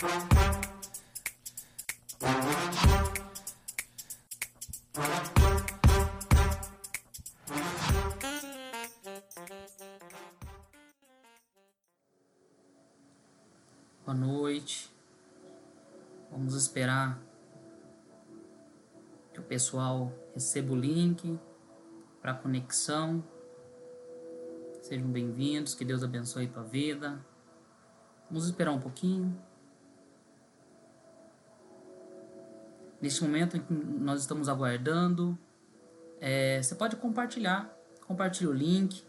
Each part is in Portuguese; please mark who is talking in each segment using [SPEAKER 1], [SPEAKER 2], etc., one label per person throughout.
[SPEAKER 1] Boa noite. Vamos esperar que o pessoal receba o link para conexão. Sejam bem-vindos, que Deus abençoe a tua vida. Vamos esperar um pouquinho. Neste momento em que nós estamos aguardando, é, você pode compartilhar. Compartilhe o link.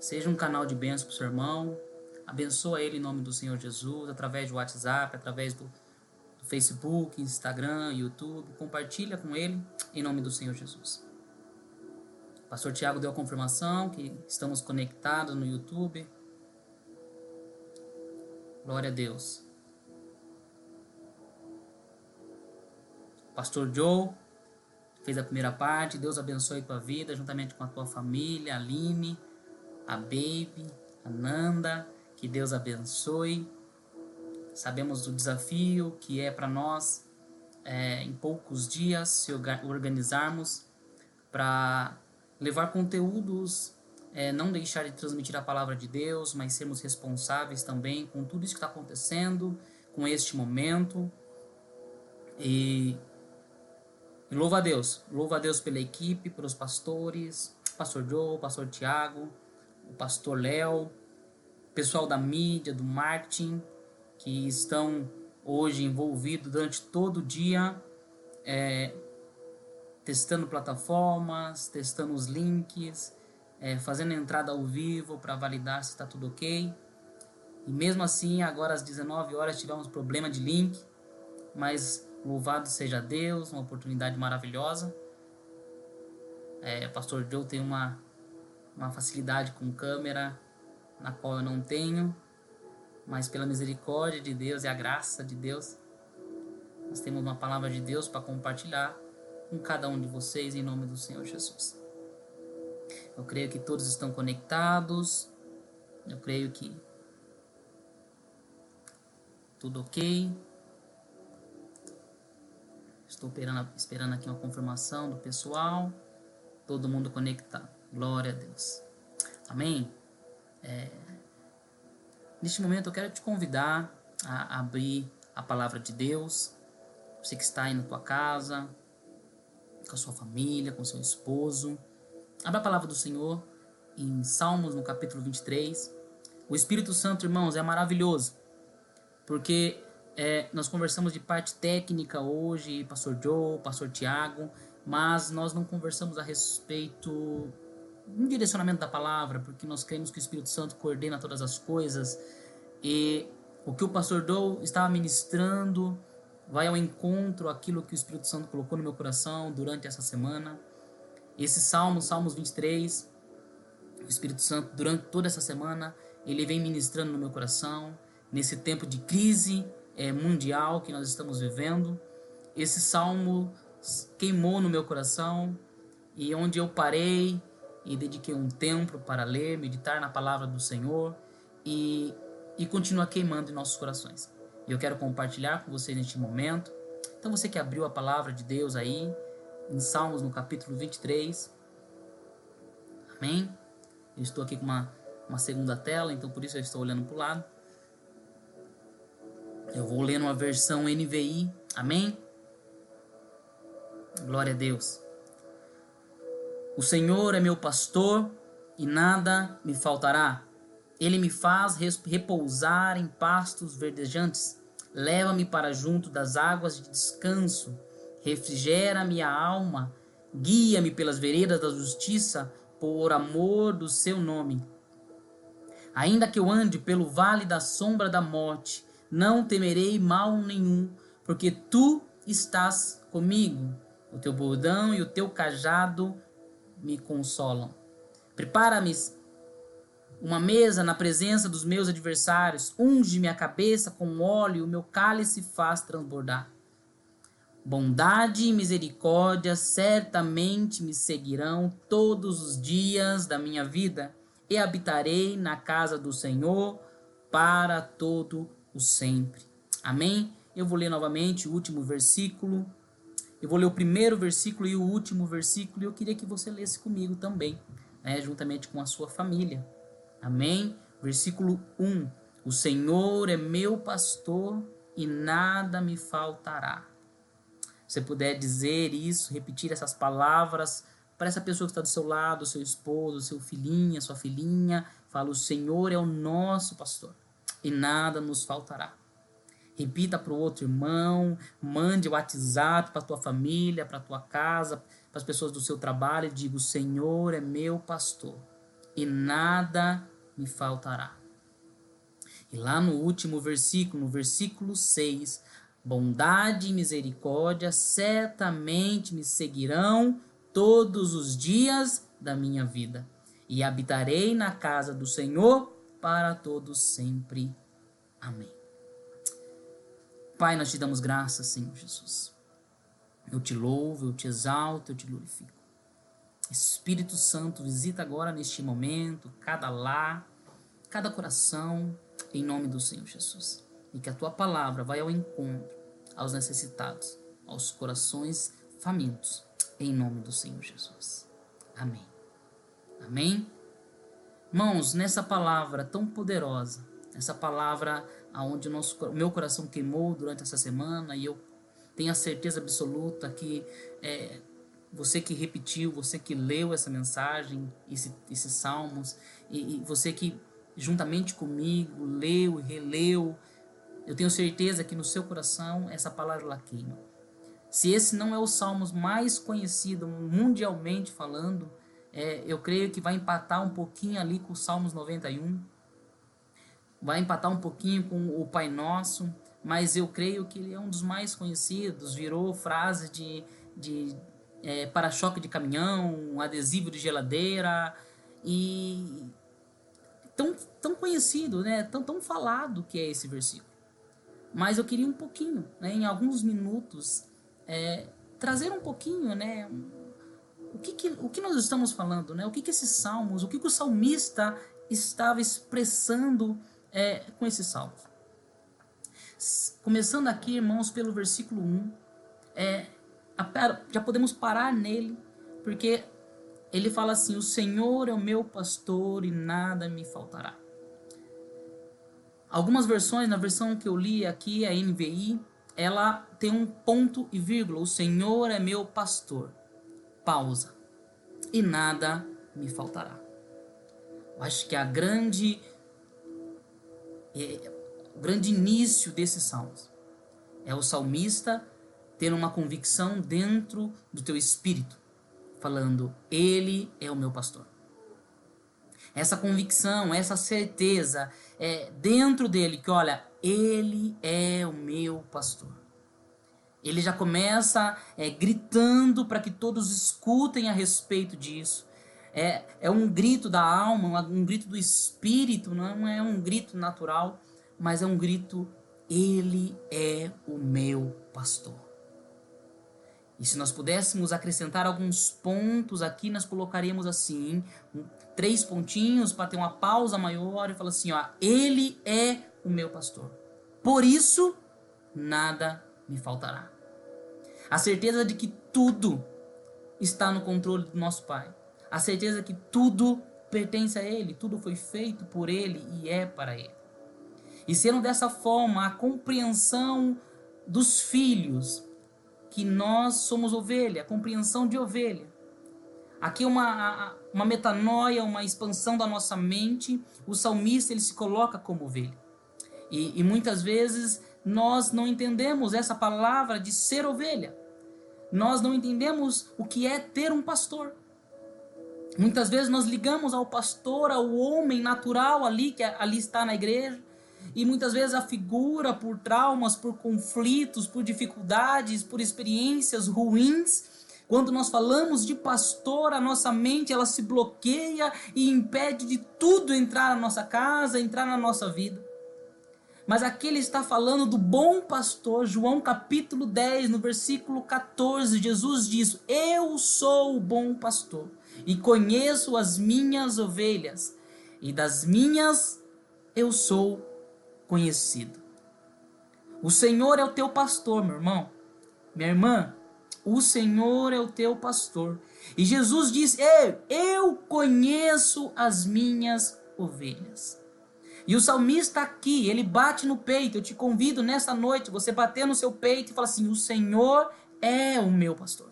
[SPEAKER 1] Seja um canal de bênção para o seu irmão. Abençoa ele em nome do Senhor Jesus, através do WhatsApp, através do, do Facebook, Instagram, YouTube. Compartilha com ele em nome do Senhor Jesus. Pastor Tiago deu a confirmação que estamos conectados no YouTube. Glória a Deus. Pastor Joe fez a primeira parte. Deus abençoe tua vida, juntamente com a tua família, a Aline, a Baby, a Nanda. Que Deus abençoe. Sabemos do desafio que é para nós, é, em poucos dias, se organizarmos para levar conteúdos, é, não deixar de transmitir a palavra de Deus, mas sermos responsáveis também com tudo isso que está acontecendo, com este momento. E louva a Deus, louva a Deus pela equipe, pelos pastores, pastor Joe, pastor Tiago, o pastor Léo, pessoal da mídia, do marketing, que estão hoje envolvidos durante todo o dia, é, testando plataformas, testando os links, é, fazendo entrada ao vivo para validar se está tudo ok. E mesmo assim, agora às 19 horas tivemos problema de link, mas louvado seja Deus, uma oportunidade maravilhosa. É, o pastor Joe tem uma, uma facilidade com câmera na qual eu não tenho, mas pela misericórdia de Deus e a graça de Deus, nós temos uma palavra de Deus para compartilhar com cada um de vocês em nome do Senhor Jesus. Eu creio que todos estão conectados. Eu creio que tudo ok. Estou esperando, esperando aqui uma confirmação do pessoal. Todo mundo conectado. Glória a Deus. Amém? É... Neste momento eu quero te convidar a abrir a palavra de Deus. Você que está aí na tua casa, com a sua família, com seu esposo. Abra a palavra do Senhor em Salmos, no capítulo 23. O Espírito Santo, irmãos, é maravilhoso, porque é, nós conversamos de parte técnica hoje, Pastor Joe, Pastor Tiago, mas nós não conversamos a respeito um direcionamento da palavra, porque nós cremos que o Espírito Santo coordena todas as coisas e o que o pastor Joe estava ministrando vai ao encontro aquilo que o Espírito Santo colocou no meu coração durante essa semana. Esse salmo, Salmos 23, o Espírito Santo, durante toda essa semana, ele vem ministrando no meu coração, nesse tempo de crise é, mundial que nós estamos vivendo. Esse salmo queimou no meu coração e onde eu parei e dediquei um tempo para ler, meditar na palavra do Senhor e, e continua queimando em nossos corações. E eu quero compartilhar com vocês neste momento. Então, você que abriu a palavra de Deus aí, em Salmos, no capítulo 23. Amém? Eu estou aqui com uma, uma segunda tela, então por isso eu estou olhando para o lado. Eu vou ler uma versão NVI. Amém? Glória a Deus. O Senhor é meu pastor e nada me faltará. Ele me faz repousar em pastos verdejantes Leva-me para junto das águas de descanso, refrigera minha alma, guia-me pelas veredas da justiça, por amor do seu nome. Ainda que eu ande pelo vale da sombra da morte, não temerei mal nenhum, porque tu estás comigo. O teu bordão e o teu cajado me consolam. Prepara-me uma mesa na presença dos meus adversários, unge minha cabeça com óleo, e o meu cálice faz transbordar. Bondade e misericórdia certamente me seguirão todos os dias da minha vida, e habitarei na casa do Senhor para todo o sempre. Amém? Eu vou ler novamente o último versículo. Eu vou ler o primeiro versículo e o último versículo. E eu queria que você lesse comigo também, né, juntamente com a sua família. Amém? Versículo 1. O Senhor é meu pastor e nada me faltará. Você puder dizer isso, repetir essas palavras para essa pessoa que está do seu lado, seu esposo, seu filhinha, sua filhinha, fala: O Senhor é o nosso pastor e nada nos faltará. Repita para o outro irmão, mande o WhatsApp para tua família, para tua casa, para as pessoas do seu trabalho e diga: O Senhor é meu pastor e nada me faltará. E lá no último versículo, no versículo 6, bondade e misericórdia certamente me seguirão todos os dias da minha vida, e habitarei na casa do Senhor para todos sempre. Amém. Pai, nós te damos graças, Senhor Jesus. Eu te louvo, eu te exalto, eu te glorifico. Espírito Santo, visita agora neste momento cada lar, cada coração, em nome do Senhor Jesus. E que a tua palavra vai ao encontro aos necessitados, aos corações famintos, em nome do Senhor Jesus. Amém. Amém. Mãos, nessa palavra tão poderosa, essa palavra aonde o, nosso, meu coração queimou durante essa semana e eu tenho a certeza absoluta que é, você que repetiu, você que leu essa mensagem, esse, esses salmos, e, e você que juntamente comigo, leu e releu, eu tenho certeza que no seu coração essa palavra lá queima. Se esse não é o Salmos mais conhecido mundialmente falando, é, eu creio que vai empatar um pouquinho ali com o Salmos 91, vai empatar um pouquinho com o Pai Nosso, mas eu creio que ele é um dos mais conhecidos, virou frase de, de é, para-choque de caminhão, adesivo de geladeira, e tão, tão conhecido, né? tão, tão falado que é esse versículo. Mas eu queria um pouquinho, né? em alguns minutos, é, trazer um pouquinho, né? O que, que, o que nós estamos falando, né? O que, que esses salmos, o que, que o salmista estava expressando é, com esses salmos? Começando aqui, irmãos, pelo versículo 1, é, já podemos parar nele, porque ele fala assim: O Senhor é o meu pastor e nada me faltará. Algumas versões, na versão que eu li aqui, a NVI, ela tem um ponto e vírgula. O Senhor é meu pastor. Pausa. E nada me faltará. Eu acho que a grande. É, o grande início desses salmos é o salmista tendo uma convicção dentro do teu espírito falando: Ele é o meu pastor. Essa convicção, essa certeza é dentro dele que, olha, Ele é o meu pastor. Ele já começa é, gritando para que todos escutem a respeito disso. É, é um grito da alma, um grito do espírito, não é um grito natural, mas é um grito: Ele é o meu pastor. E se nós pudéssemos acrescentar alguns pontos aqui, nós colocaríamos assim, três pontinhos para ter uma pausa maior e falar assim, ó, ele é o meu pastor. Por isso, nada me faltará. A certeza de que tudo está no controle do nosso Pai. A certeza que tudo pertence a Ele, tudo foi feito por Ele e é para Ele. E sendo dessa forma, a compreensão dos filhos que nós somos ovelha, compreensão de ovelha. Aqui uma, uma metanoia, uma expansão da nossa mente. O salmista ele se coloca como ovelha. E, e muitas vezes nós não entendemos essa palavra de ser ovelha. Nós não entendemos o que é ter um pastor. Muitas vezes nós ligamos ao pastor, ao homem natural ali que ali está na igreja, e muitas vezes a figura por traumas, por conflitos, por dificuldades, por experiências ruins, quando nós falamos de pastor, a nossa mente ela se bloqueia e impede de tudo entrar na nossa casa, entrar na nossa vida. Mas aqui ele está falando do bom pastor, João capítulo 10, no versículo 14, Jesus diz: Eu sou o bom pastor e conheço as minhas ovelhas, e das minhas eu sou conhecido. O Senhor é o teu pastor, meu irmão. Minha irmã, o Senhor é o teu pastor. E Jesus diz: Eu, eu conheço as minhas ovelhas. E o salmista aqui, ele bate no peito. Eu te convido nessa noite, você bater no seu peito e falar assim: O Senhor é o meu pastor.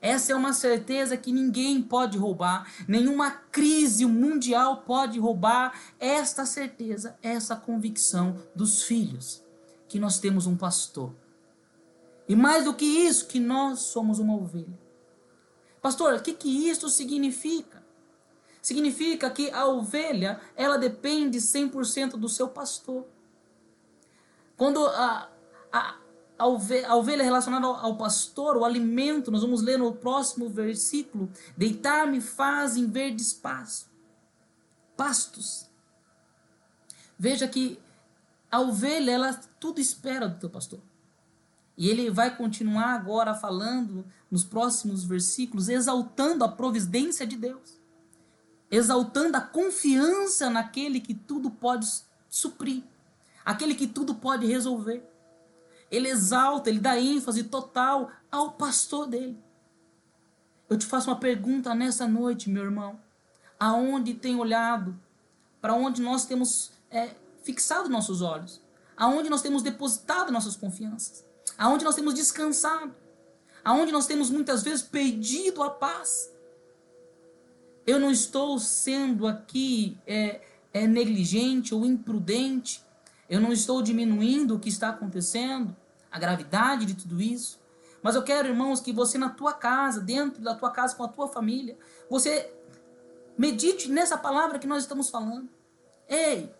[SPEAKER 1] Essa é uma certeza que ninguém pode roubar, nenhuma crise mundial pode roubar esta certeza, essa convicção dos filhos, que nós temos um pastor. E mais do que isso, que nós somos uma ovelha. Pastor, o que, que isso significa? Significa que a ovelha, ela depende 100% do seu pastor. Quando a, a, a ovelha, ovelha relacionada ao, ao, pastor, o alimento, nós vamos ler no próximo versículo: deitar-me fazem verdes pastos. pastos. Veja que a ovelha, ela tudo espera do teu pastor. E ele vai continuar agora falando nos próximos versículos, exaltando a providência de Deus, exaltando a confiança naquele que tudo pode suprir, aquele que tudo pode resolver. Ele exalta, ele dá ênfase total ao pastor dele. Eu te faço uma pergunta nessa noite, meu irmão. Aonde tem olhado? Para onde nós temos é, fixado nossos olhos? Aonde nós temos depositado nossas confianças? Aonde nós temos descansado? Aonde nós temos muitas vezes perdido a paz? Eu não estou sendo aqui é, é negligente ou imprudente eu não estou diminuindo o que está acontecendo, a gravidade de tudo isso. Mas eu quero, irmãos, que você na tua casa, dentro da tua casa com a tua família, você medite nessa palavra que nós estamos falando. Ei,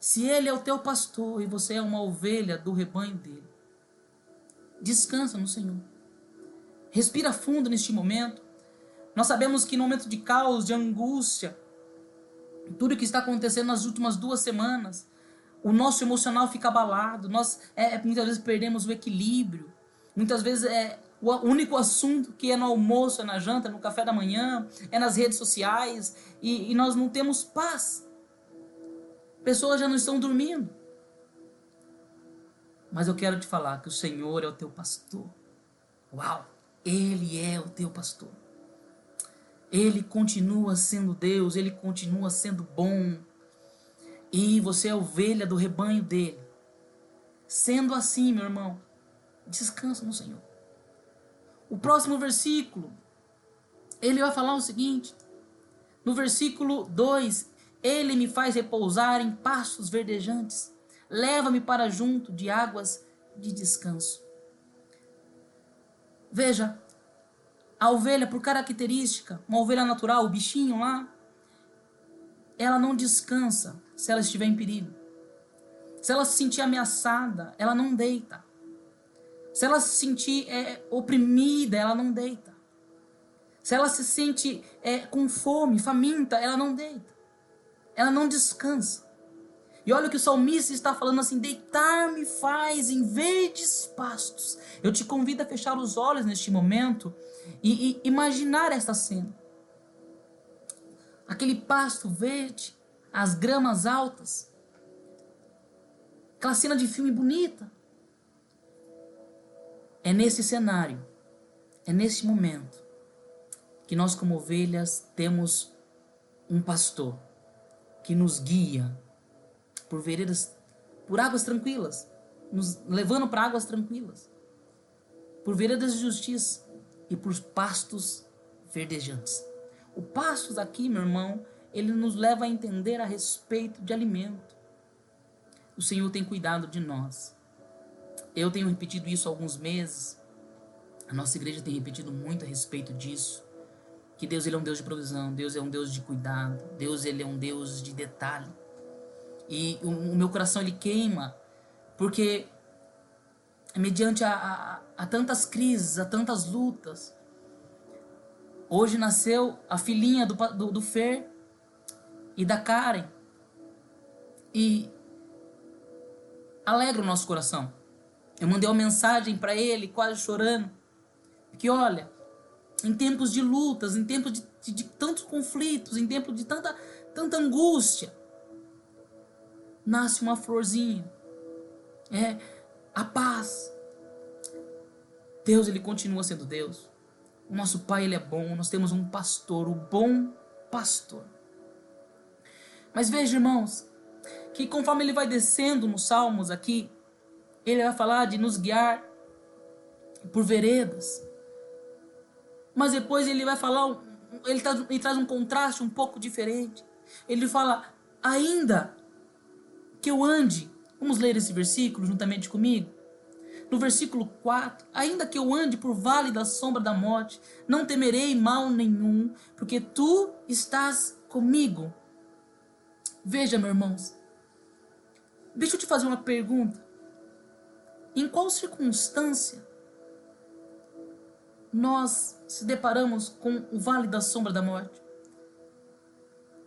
[SPEAKER 1] se ele é o teu pastor e você é uma ovelha do rebanho dele, descansa no Senhor. Respira fundo neste momento. Nós sabemos que no momento de caos, de angústia, tudo que está acontecendo nas últimas duas semanas, o nosso emocional fica abalado, nós é, é, muitas vezes perdemos o equilíbrio, muitas vezes é o único assunto que é no almoço, é na janta, no café da manhã, é nas redes sociais e, e nós não temos paz. Pessoas já não estão dormindo. Mas eu quero te falar que o Senhor é o teu pastor. Uau! Ele é o teu pastor. Ele continua sendo Deus, ele continua sendo bom, e você é ovelha do rebanho dele. Sendo assim, meu irmão, descansa no Senhor. O próximo versículo, ele vai falar o seguinte: no versículo 2: Ele me faz repousar em pastos verdejantes, leva-me para junto de águas de descanso. Veja, a ovelha, por característica, uma ovelha natural, o bichinho lá, ela não descansa se ela estiver em perigo. Se ela se sentir ameaçada, ela não deita. Se ela se sentir é, oprimida, ela não deita. Se ela se sente é, com fome, faminta, ela não deita. Ela não descansa. E olha o que o salmista está falando assim: deitar-me faz em verdes pastos. Eu te convido a fechar os olhos neste momento e, e imaginar esta cena. Aquele pasto verde, as gramas altas. Aquela cena de filme bonita. É nesse cenário, é nesse momento, que nós, como ovelhas, temos um pastor que nos guia por veredas, por águas tranquilas, nos levando para águas tranquilas, por veredas de justiça e por pastos verdejantes. O pastos aqui, meu irmão, ele nos leva a entender a respeito de alimento. O Senhor tem cuidado de nós. Eu tenho repetido isso há alguns meses. A nossa igreja tem repetido muito a respeito disso. Que Deus ele é um Deus de provisão, Deus é um Deus de cuidado, Deus ele é um Deus de detalhe. E o, o meu coração ele queima porque mediante a, a, a tantas crises, a tantas lutas, hoje nasceu a filhinha do, do, do Fer, e da Karen. E alegra o nosso coração. Eu mandei uma mensagem para ele, quase chorando, que olha, em tempos de lutas, em tempos de, de, de tantos conflitos, em tempos de tanta, tanta angústia, nasce uma florzinha. É, a paz. Deus, ele continua sendo Deus. O nosso Pai, ele é bom. Nós temos um pastor, o bom pastor. Mas veja, irmãos, que conforme ele vai descendo nos Salmos aqui, ele vai falar de nos guiar por veredas. Mas depois ele vai falar, ele, traz, ele traz um contraste um pouco diferente. Ele fala, ainda que eu ande. Vamos ler esse versículo juntamente comigo? No versículo 4: Ainda que eu ande por vale da sombra da morte, não temerei mal nenhum, porque tu estás comigo. Veja, meus irmãos, deixa eu te fazer uma pergunta. Em qual circunstância nós se deparamos com o vale da sombra da morte?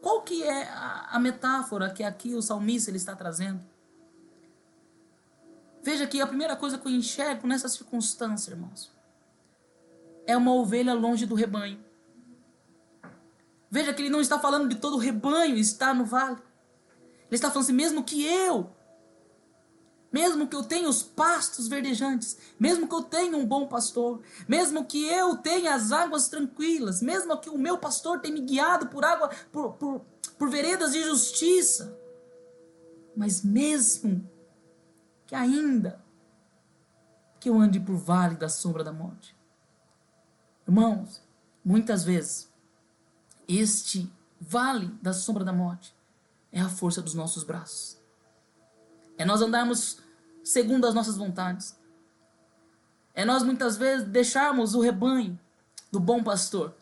[SPEAKER 1] Qual que é a, a metáfora que aqui o salmista ele está trazendo? Veja que a primeira coisa que eu enxergo nessa circunstância, irmãos, é uma ovelha longe do rebanho. Veja que ele não está falando de todo o rebanho estar no vale. Ele está falando assim, mesmo que eu, mesmo que eu tenha os pastos verdejantes, mesmo que eu tenha um bom pastor, mesmo que eu tenha as águas tranquilas, mesmo que o meu pastor tenha me guiado por água, por, por, por veredas de justiça, mas mesmo que ainda que eu ande por vale da sombra da morte. Irmãos, muitas vezes este vale da sombra da morte é a força dos nossos braços. É nós andarmos segundo as nossas vontades. É nós muitas vezes deixarmos o rebanho do bom pastor.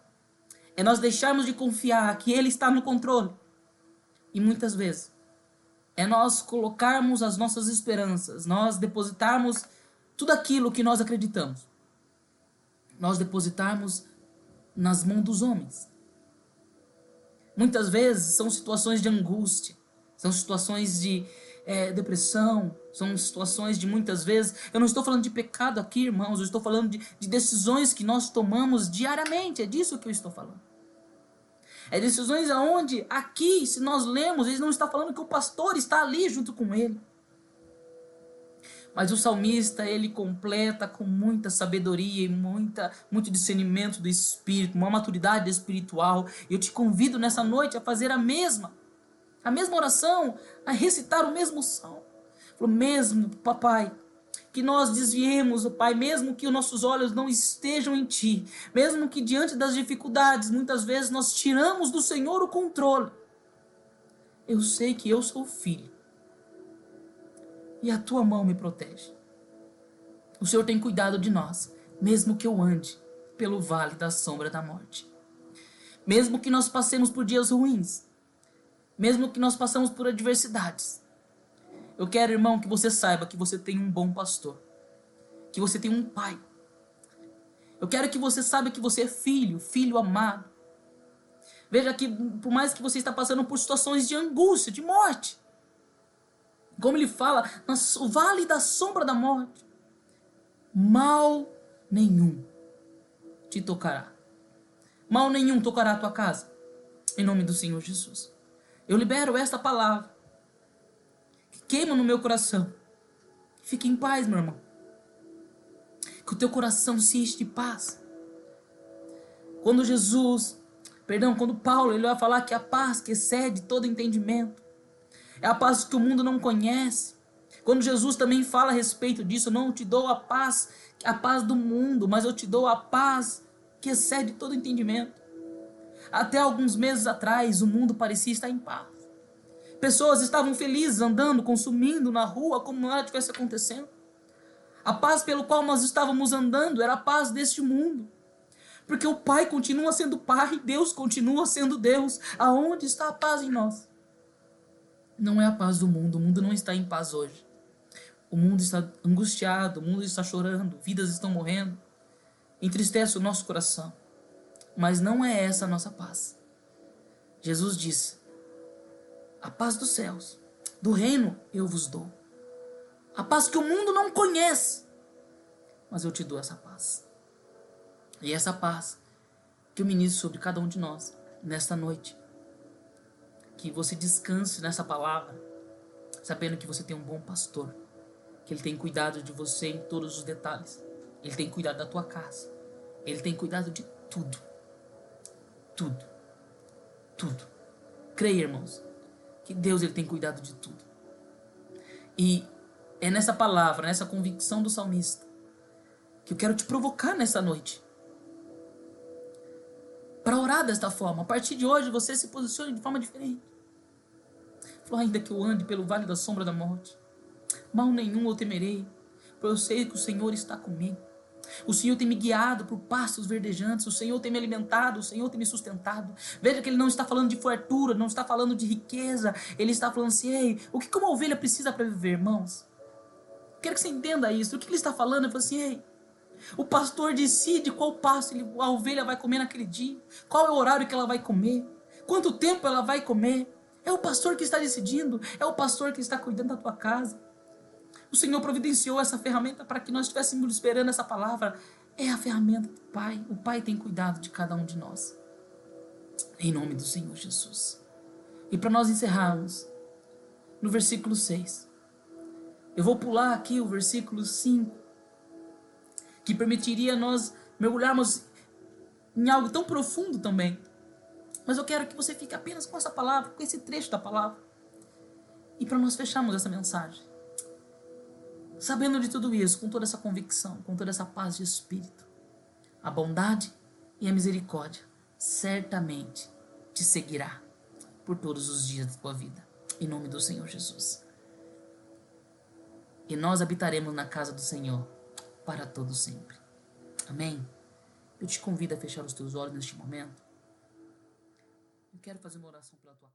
[SPEAKER 1] É nós deixarmos de confiar que ele está no controle. E muitas vezes é nós colocarmos as nossas esperanças, nós depositarmos tudo aquilo que nós acreditamos. Nós depositarmos nas mãos dos homens. Muitas vezes são situações de angústia, são situações de é, depressão, são situações de muitas vezes. Eu não estou falando de pecado aqui, irmãos, eu estou falando de, de decisões que nós tomamos diariamente, é disso que eu estou falando. É decisões aonde, aqui, se nós lemos, ele não está falando que o pastor está ali junto com ele. Mas o salmista, ele completa com muita sabedoria e muita, muito discernimento do espírito, uma maturidade espiritual. Eu te convido nessa noite a fazer a mesma, a mesma oração, a recitar o mesmo salmo. O mesmo, papai, que nós desviemos, Pai, mesmo que os nossos olhos não estejam em Ti, mesmo que diante das dificuldades, muitas vezes nós tiramos do Senhor o controle. Eu sei que eu sou filho e a Tua mão me protege. O Senhor tem cuidado de nós, mesmo que eu ande pelo vale da sombra da morte. Mesmo que nós passemos por dias ruins, mesmo que nós passemos por adversidades, eu quero, irmão, que você saiba que você tem um bom pastor. Que você tem um pai. Eu quero que você saiba que você é filho, filho amado. Veja que, por mais que você está passando por situações de angústia, de morte, como ele fala, no vale da sombra da morte, mal nenhum te tocará. Mal nenhum tocará a tua casa. Em nome do Senhor Jesus. Eu libero esta palavra queima no meu coração. Fique em paz, meu irmão. Que o teu coração se enche de paz. Quando Jesus, perdão, quando Paulo ele vai falar que a paz que excede todo entendimento, é a paz que o mundo não conhece. Quando Jesus também fala a respeito disso, não te dou a paz, a paz do mundo, mas eu te dou a paz que excede todo entendimento. Até alguns meses atrás, o mundo parecia estar em paz. Pessoas estavam felizes andando, consumindo na rua como nada tivesse acontecendo. A paz pelo qual nós estávamos andando era a paz deste mundo. Porque o Pai continua sendo Pai, Deus continua sendo Deus. Aonde está a paz em nós? Não é a paz do mundo, o mundo não está em paz hoje. O mundo está angustiado, o mundo está chorando, vidas estão morrendo. Entristece o nosso coração. Mas não é essa a nossa paz. Jesus disse: a paz dos céus, do reino eu vos dou. A paz que o mundo não conhece, mas eu te dou essa paz. E essa paz que eu ministro sobre cada um de nós nesta noite. Que você descanse nessa palavra, sabendo que você tem um bom pastor, que Ele tem cuidado de você em todos os detalhes. Ele tem cuidado da tua casa. Ele tem cuidado de tudo. Tudo. Tudo. Creia, irmãos, que Deus ele tem cuidado de tudo. E é nessa palavra, nessa convicção do salmista, que eu quero te provocar nessa noite. Para orar desta forma. A partir de hoje você se posicione de forma diferente. Falou, ainda que eu ande pelo vale da sombra da morte, mal nenhum eu temerei, pois eu sei que o Senhor está comigo. O Senhor tem me guiado por pastos verdejantes, o Senhor tem me alimentado, o Senhor tem me sustentado. Veja que ele não está falando de fartura, não está falando de riqueza, ele está falando assim: ei, o que uma ovelha precisa para viver, irmãos? Quero que você entenda isso. O que ele está falando? Ele assim: ei, o pastor decide qual pasto a ovelha vai comer naquele dia, qual é o horário que ela vai comer, quanto tempo ela vai comer. É o pastor que está decidindo, é o pastor que está cuidando da tua casa. O Senhor providenciou essa ferramenta para que nós estivéssemos esperando essa palavra. É a ferramenta do Pai. O Pai tem cuidado de cada um de nós. Em nome do Senhor Jesus. E para nós encerrarmos, no versículo 6. Eu vou pular aqui o versículo 5, que permitiria nós mergulharmos em algo tão profundo também. Mas eu quero que você fique apenas com essa palavra, com esse trecho da palavra. E para nós fecharmos essa mensagem. Sabendo de tudo isso, com toda essa convicção, com toda essa paz de espírito, a bondade e a misericórdia certamente te seguirá por todos os dias da tua vida. Em nome do Senhor Jesus. E nós habitaremos na casa do Senhor para todo sempre. Amém? Eu te convido a fechar os teus olhos neste momento. Eu quero fazer uma oração pela tua.